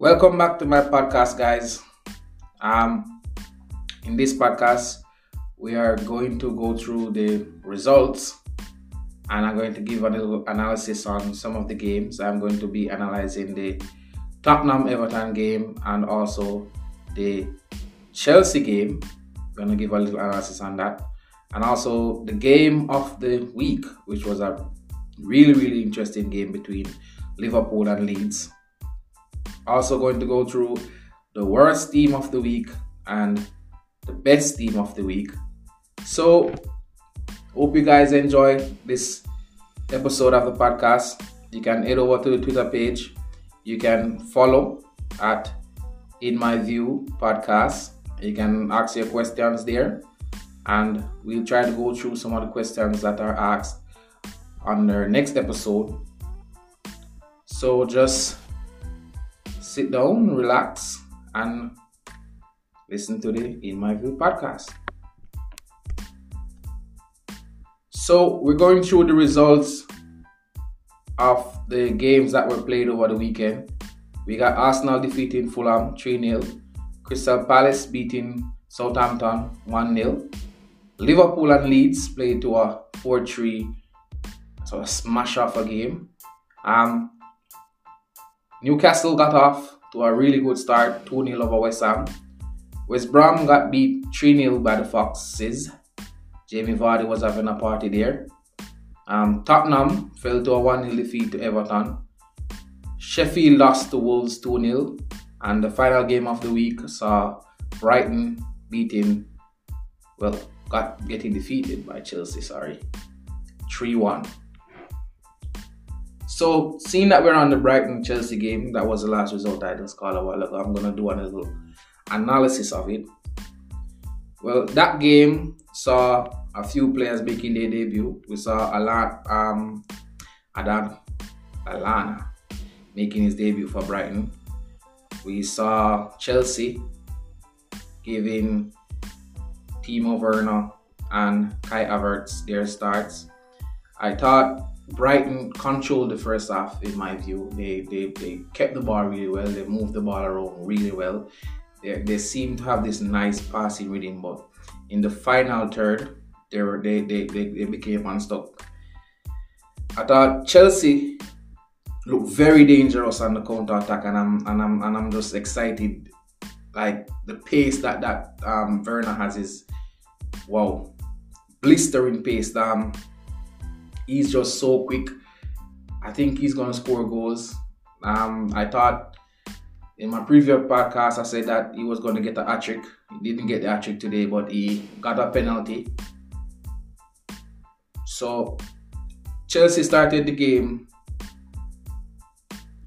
Welcome back to my podcast, guys. Um, in this podcast, we are going to go through the results and I'm going to give a little analysis on some of the games. I'm going to be analyzing the Tottenham Everton game and also the Chelsea game. I'm going to give a little analysis on that. And also the game of the week, which was a really, really interesting game between Liverpool and Leeds. Also, going to go through the worst team of the week and the best team of the week. So, hope you guys enjoy this episode of the podcast. You can head over to the Twitter page. You can follow at In My View Podcast. You can ask your questions there, and we'll try to go through some of the questions that are asked on the next episode. So just sit down, relax, and listen to the In My View podcast. So, we're going through the results of the games that were played over the weekend. We got Arsenal defeating Fulham 3 0, Crystal Palace beating Southampton 1 0, Liverpool and Leeds played to a 4 3, so a smash off a game. Um, Newcastle got off to a really good start, 2 0 over West Ham. West Brom got beat 3 0 by the Foxes. Jamie Vardy was having a party there. Um, Tottenham fell to a 1 0 defeat to Everton. Sheffield lost to Wolves 2 0. And the final game of the week saw Brighton beating, well, got getting defeated by Chelsea, sorry, 3 1. So, seeing that we're on the Brighton Chelsea game, that was the last result I just called a while ago. I'm gonna do a little analysis of it. Well, that game saw a few players making their debut. We saw a lot, um, Adam Lallana making his debut for Brighton. We saw Chelsea giving Timo Werner and Kai Havertz their starts. I thought Brighton controlled the first half, in my view. They, they, they kept the ball really well. They moved the ball around really well. They, they seem to have this nice passing rhythm, but in the final third, they were they, they, they, they became unstuck. I thought Chelsea looked very dangerous on the counter attack, and I'm and I'm and I'm just excited. Like the pace that that um, Werner has is wow, blistering pace. Um, he's just so quick. I think he's gonna score goals. Um, I thought in my previous podcast I said that he was gonna get the hat trick. He didn't get the hat trick today, but he got a penalty. So Chelsea started the game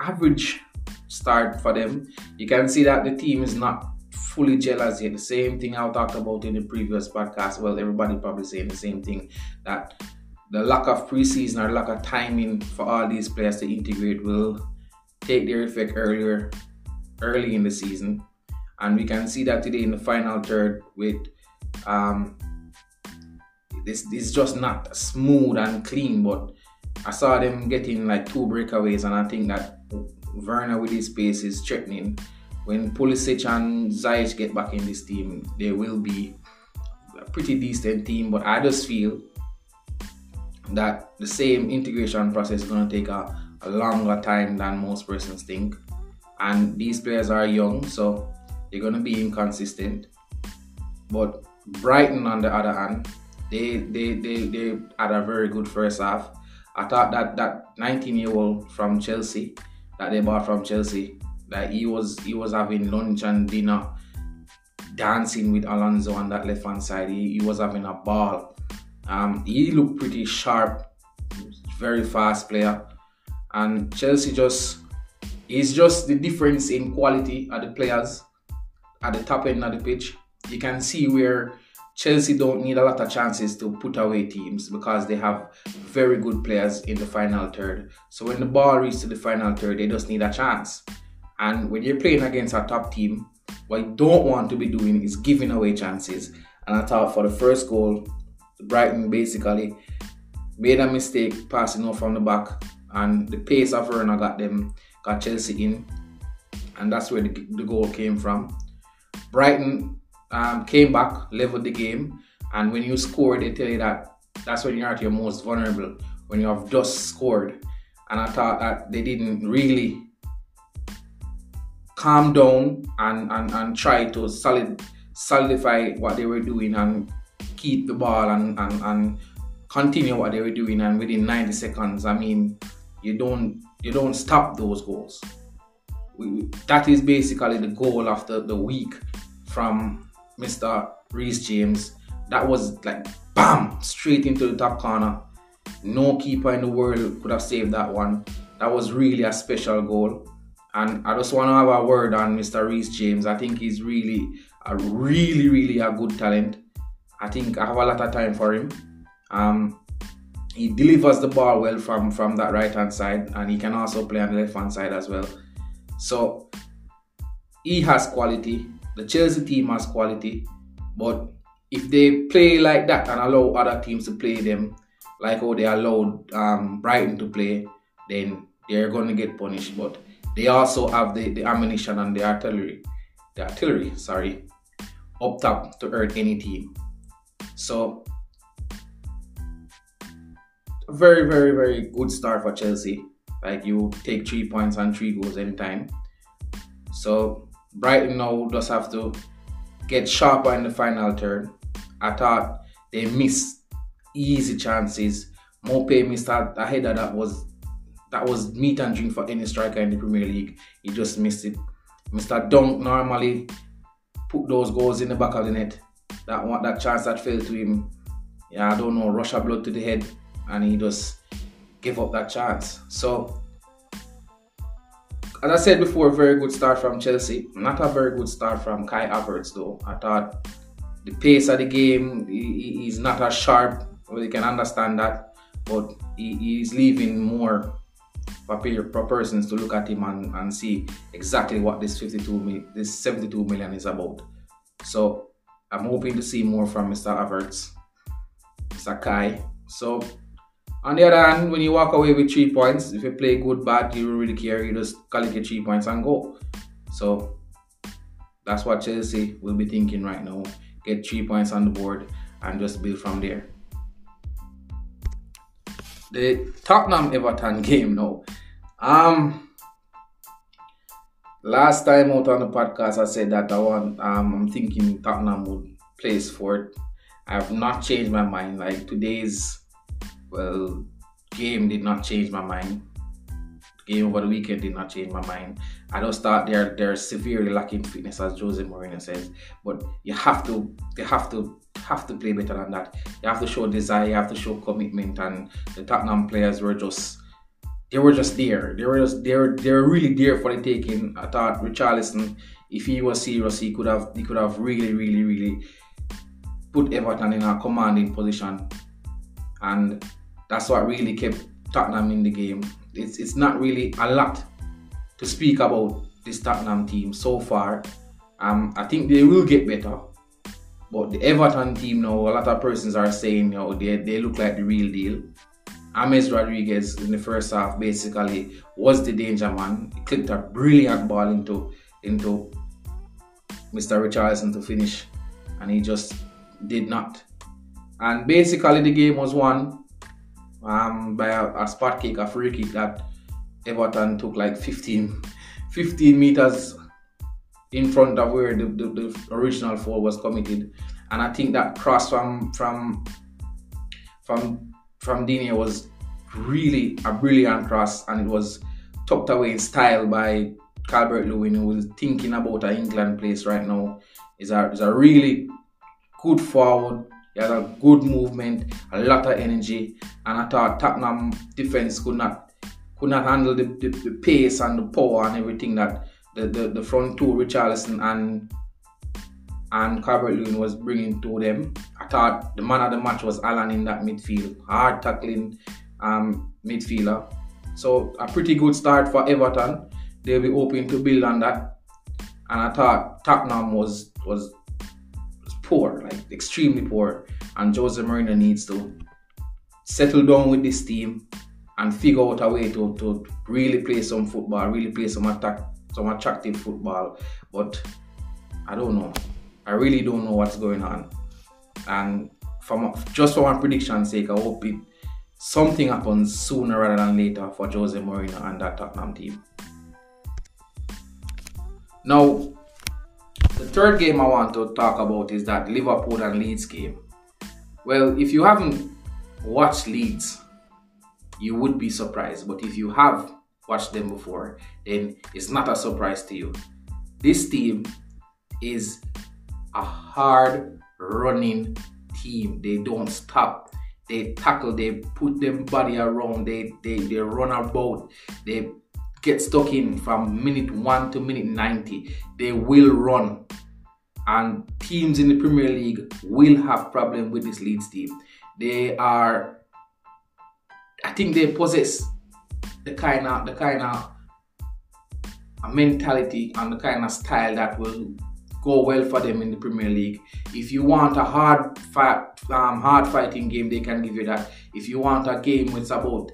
average start for them. You can see that the team is not fully jealous yet. The same thing I talked about in the previous podcast. Well, everybody probably saying the same thing that the lack of preseason or lack of timing for all these players to integrate will take their effect earlier, early in the season, and we can see that today in the final third with um, this. Is just not smooth and clean, but I saw them getting like two breakaways, and I think that Werner with his pace is threatening. When Pulisic and Ziyech get back in this team, they will be a pretty decent team. But I just feel that the same integration process is going to take a, a longer time than most persons think. And these players are young, so they're going to be inconsistent. But Brighton, on the other hand, they they, they, they had a very good first half. I thought that that 19 year old from Chelsea that they bought from Chelsea, that he was he was having lunch and dinner dancing with Alonso on that left hand side. He, he was having a ball. Um, he looked pretty sharp, very fast player, and Chelsea just is just the difference in quality of the players at the top end of the pitch. You can see where Chelsea don't need a lot of chances to put away teams because they have very good players in the final third. So when the ball reaches the final third, they just need a chance. And when you're playing against a top team, what you don't want to be doing is giving away chances. And I thought for the first goal, Brighton basically made a mistake passing off from the back, and the pace of Werner got them got Chelsea in. and that's where the, the goal came from. Brighton um, came back, leveled the game, and when you score, they tell you that that's when you're at your most vulnerable, when you have just scored. And I thought that they didn't really calm down and, and, and try to solid, solidify what they were doing and keep the ball and, and, and continue what they were doing and within 90 seconds i mean you don't you don't stop those goals. We, that is basically the goal of the, the week from mr reece james. That was like bam straight into the top corner. No keeper in the world could have saved that one. That was really a special goal. And i just want to have a word on mr reece james. I think he's really a really really a good talent i think i have a lot of time for him um, he delivers the ball well from from that right hand side, and he can also play on the left hand side as well. So he has quality. The Chelsea team has quality, but if they play like that and allow other teams to play them, like how they allowed um, Brighton to play, then they're going to get punished. But they also have the, the ammunition and the artillery, the artillery, sorry, up top to hurt any team. So very, very, very good start for Chelsea. Like you take three points and three goals anytime. So Brighton now just have to get sharper in the final third. I thought they missed easy chances. Maupay missed a, a header that was that was meat and drink for any striker in the Premier League. He just missed it. Mr. Dunk normally put those goals in the back of the net. That one, that chance that fell to him. Yeah, I don't know. Russia blood to the head and he just give up that chance. So, as I said before, very good start from Chelsea. Not a very good start from Kai Havertz though. I thought the pace of the game he, he's not as sharp. Well, you can understand that, but he, he's leaving more for, persons to look at him and, and see exactly what this 52 this 72 million is about. So I'm hoping to see more from Mr. Havertz, Mr. Kai. So on the other hand, when you walk away with three points, if you play good, bad, you don't really care. You just collect your three points and go. So that's what Chelsea will be thinking right now. Get three points on the board and just build from there. The Tottenham Everton game now. Um last time out on the podcast I said that I want um, I'm thinking Tottenham would place fourth. I have not changed my mind. Like today's well, game did not change my mind. Game over the weekend did not change my mind. I just thought they're they're severely lacking fitness, as Jose Mourinho says. But you have to they have to have to play better than that. You have to show desire, you have to show commitment, and the Tottenham players were just they were just there. They were just they were they were really there for the taking. I thought Richarlison, if he was serious, he could have he could have really, really, really put Everton in a commanding position. And that's what really kept Tottenham in the game. It's it's not really a lot to speak about this Tottenham team so far. Um, I think they will get better. But the Everton team now, a lot of persons are saying, you know, they, they look like the real deal. James Rodriguez in the first half basically was the danger man. He clipped a brilliant ball into into Mr. Richarlison to finish, and he just did not. And basically, the game was won um, by a, a, spot kick, a free kick that Everton took like 15, 15 meters in front of where the, the, the original foul was committed. And I think that cross from from from from was really a brilliant cross and it was tucked away in style by Calvert Lewin who was thinking about an England place right now. Is a is a really good forward he had a good movement, a lot of energy, and I thought Tottenham defense could not could not handle the, the, the pace and the power and everything that the, the, the front two, Richarlison and and Calvert Lewin was bringing to them. I thought the man of the match was Allan in that midfield, hard tackling um, midfielder. So a pretty good start for Everton. They'll be hoping to build on that. And I thought Tottenham was was poor, like extremely poor. And Jose Mourinho needs to settle down with this team and figure out a way to, to really play some football, really play some attack some attractive football, but I don't know. I really don't know what's going on. And from just for my prediction sake, I hope it something happens sooner rather than later for Jose Mourinho and that Tottenham team. Now, the third game I want to talk about is that Liverpool and Leeds game. Well, if you haven't watched Leeds, you would be surprised. But if you have watched them before, then it's not a surprise to you. This team is a hard running team. They don't stop. They tackle, they put them body around, they, they, they run about, they get stuck in from minute 1 to minute 90. They will run. And teams in the Premier League will have problem with this Leeds team. They are I think they possess the kind of the kind of mentality and the kind of style that will go well for them in the Premier League. If you want a hard fight, um, hard fighting game, they can give you that. If you want a game is about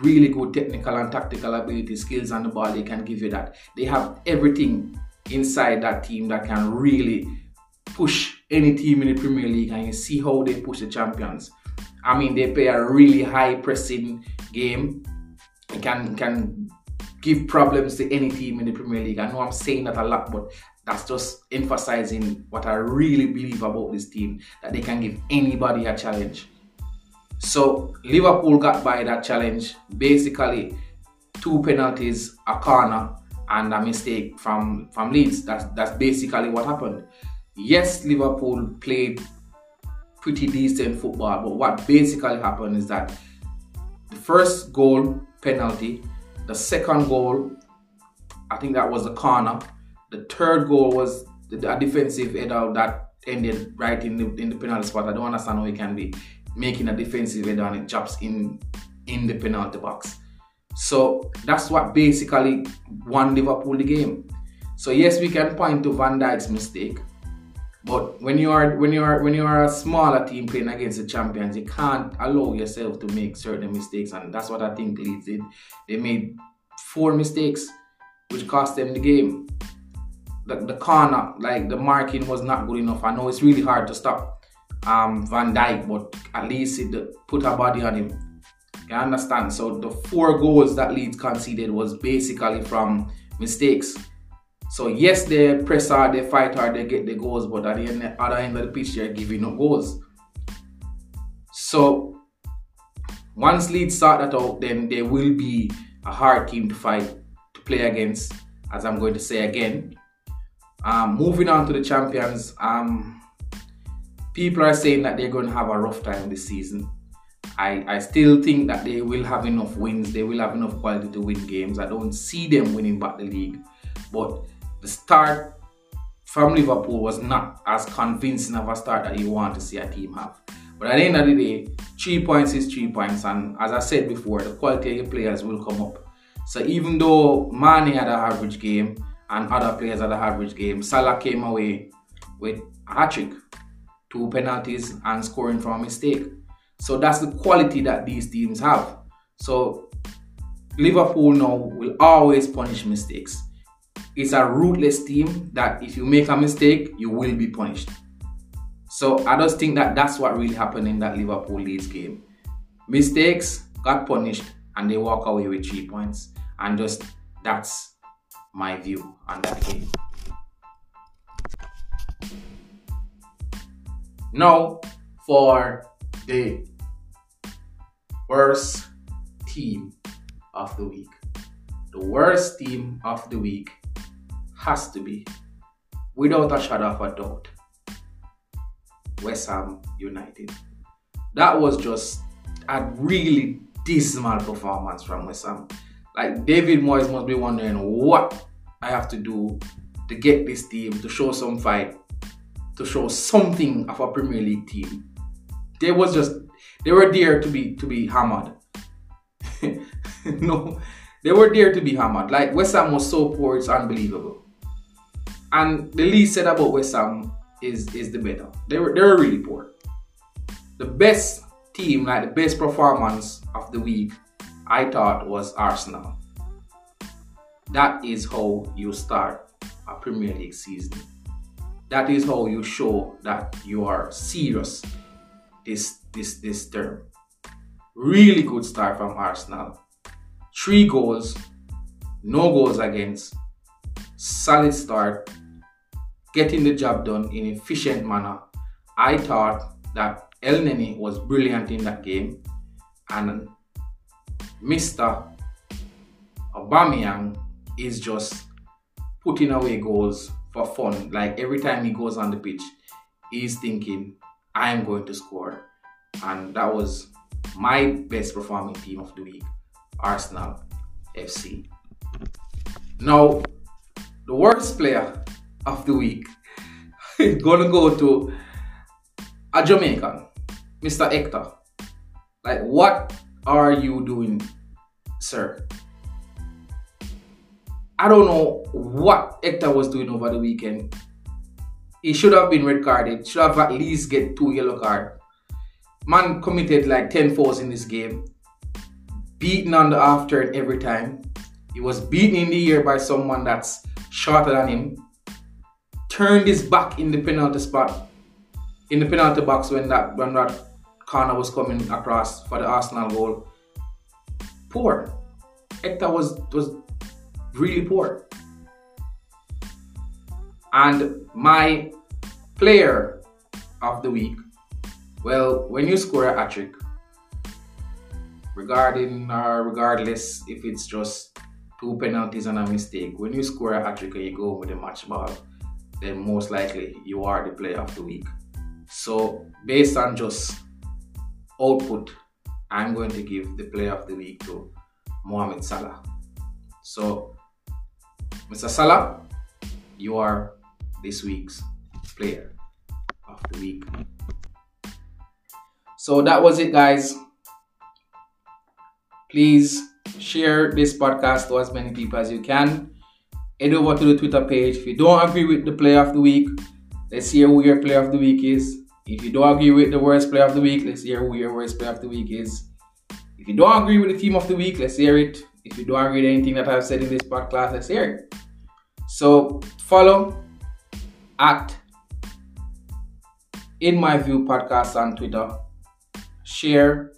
really good technical and tactical ability, skills on the ball, they can give you that. They have everything inside that team that can really push any team in the Premier League, and you see how they push the champions. I mean, they play a really high pressing game. It can can give problems to any team in the Premier League. I know I'm saying that a lot, but that's just emphasizing what I really believe about this team that they can give anybody a challenge. So Liverpool got by that challenge. Basically, two penalties, a corner, and a mistake from from Leeds. That's that's basically what happened. Yes, Liverpool played pretty decent football. But what basically happened is that the first goal penalty, the second goal, I think that was the corner. The third goal was a defensive header that ended right in the in the penalty spot. I don't understand how it can be making a defensive header and it drops in in the penalty box. So that's what basically won Liverpool the game. So yes, we can point to Van Dijk's mistake, but when you are when you are when you are a smaller team playing against the champions, you can't allow yourself to make certain mistakes, and that's what I think Leeds did. They made four mistakes, which cost them the game. The, the corner, like the marking, was not good enough. I know it's really hard to stop um, Van Dijk, but at least it put a body on him. You understand? So the four goals that Leeds conceded was basically from mistakes. So yes, they press hard, they fight hard, they get the goals, but at the end, at other end of the pitch, they're giving up goals. So once Leeds sort that out, then there will be a hard team to fight to play against, as I'm going to say again. Um, moving on to the champions, um, people are saying that they're going to have a rough time this season. I, I still think that they will have enough wins, they will have enough quality to win games. I don't see them winning back the league, but the start from Liverpool was not as convincing of a start that you want to see a team have. But at the end of the day, three points is three points, and as I said before, the quality of the players will come up. So even though Mane had an average game and other players had an average game, Salah came away with a hat trick, two penalties, and scoring from a mistake. So that's the quality that these teams have. So Liverpool now will always punish mistakes it's a ruthless team that if you make a mistake, you will be punished. So I just think that that's what really happened in that Liverpool Leeds game. Mistakes got punished and they walk away with three points. And just that's my view on that game. Now for the worst team of the week. The worst team of the week has to be, without a shadow of a doubt, West Ham United. That was just a really dismal performance from West Ham. Like David Moyes must be wondering what I have to do to get this team to show some fight, to show something of a Premier League team. They was just they were there to be to be hammered. no, they were there to be hammered. Like West Ham was so poor, it's unbelievable. And the least said about West Ham is is the better. They were they were really poor. The best team, like the best performance of the week, I thought was Arsenal. That is how you start a Premier League season. That is how you show that you are serious this this this term. Really good start from Arsenal. Three goals, no goals against, solid start, getting the job done in efficient manner. I thought that El Elneny was brilliant in that game, and Mr. Aubameyang is just putting away goals for fun. Like every time he goes on the pitch, he's thinking, I am going to score. And that was my best performing team of the week, Arsenal FC. Now, the worst player of the week is to go to a Jamaican, Mr. Hector. Like, what are you doing, sir? I don't know what Hector was doing over the weekend. He should have been red carded. Should have at least get two yellow card. Man committed like 10 fouls in this game. Beaten on the half turn every time. He was beaten in the air by someone that's shorter than him. Turned his back in the penalty spot, in the penalty box when that when that corner was coming across for the Arsenal goal. Poor. Hector was was really poor. And my player of the week, well, when you score a trick, regarding or regardless if it's just two penalties and a mistake, when you score a trick and you go with a match ball, then most likely you are the player of the week. So, based on just output, I'm going to give the player of the week to Mohamed Salah. So, Mr. Salah, you are this week's player of the week. So that was it, guys. Please share this podcast to as many people as you can. Head over to the Twitter page. If you don't agree with the player of the week, let's hear who your player of the week is. If you don't agree with the worst player of the week, let's hear who your worst player of the week is. If you don't agree with the team of the week, let's hear it. If you don't agree with anything that I've said in this podcast, let's hear it. So follow at In My View podcast on Twitter. Share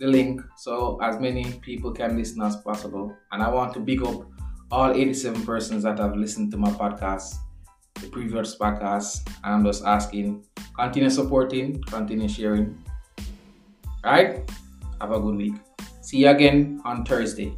the link so as many people can listen as possible. And I want to big up all 87 persons that have listened to my podcast, the previous podcast. I'm just asking, continue supporting, continue sharing. Right? Have a good week. See you again on Thursday.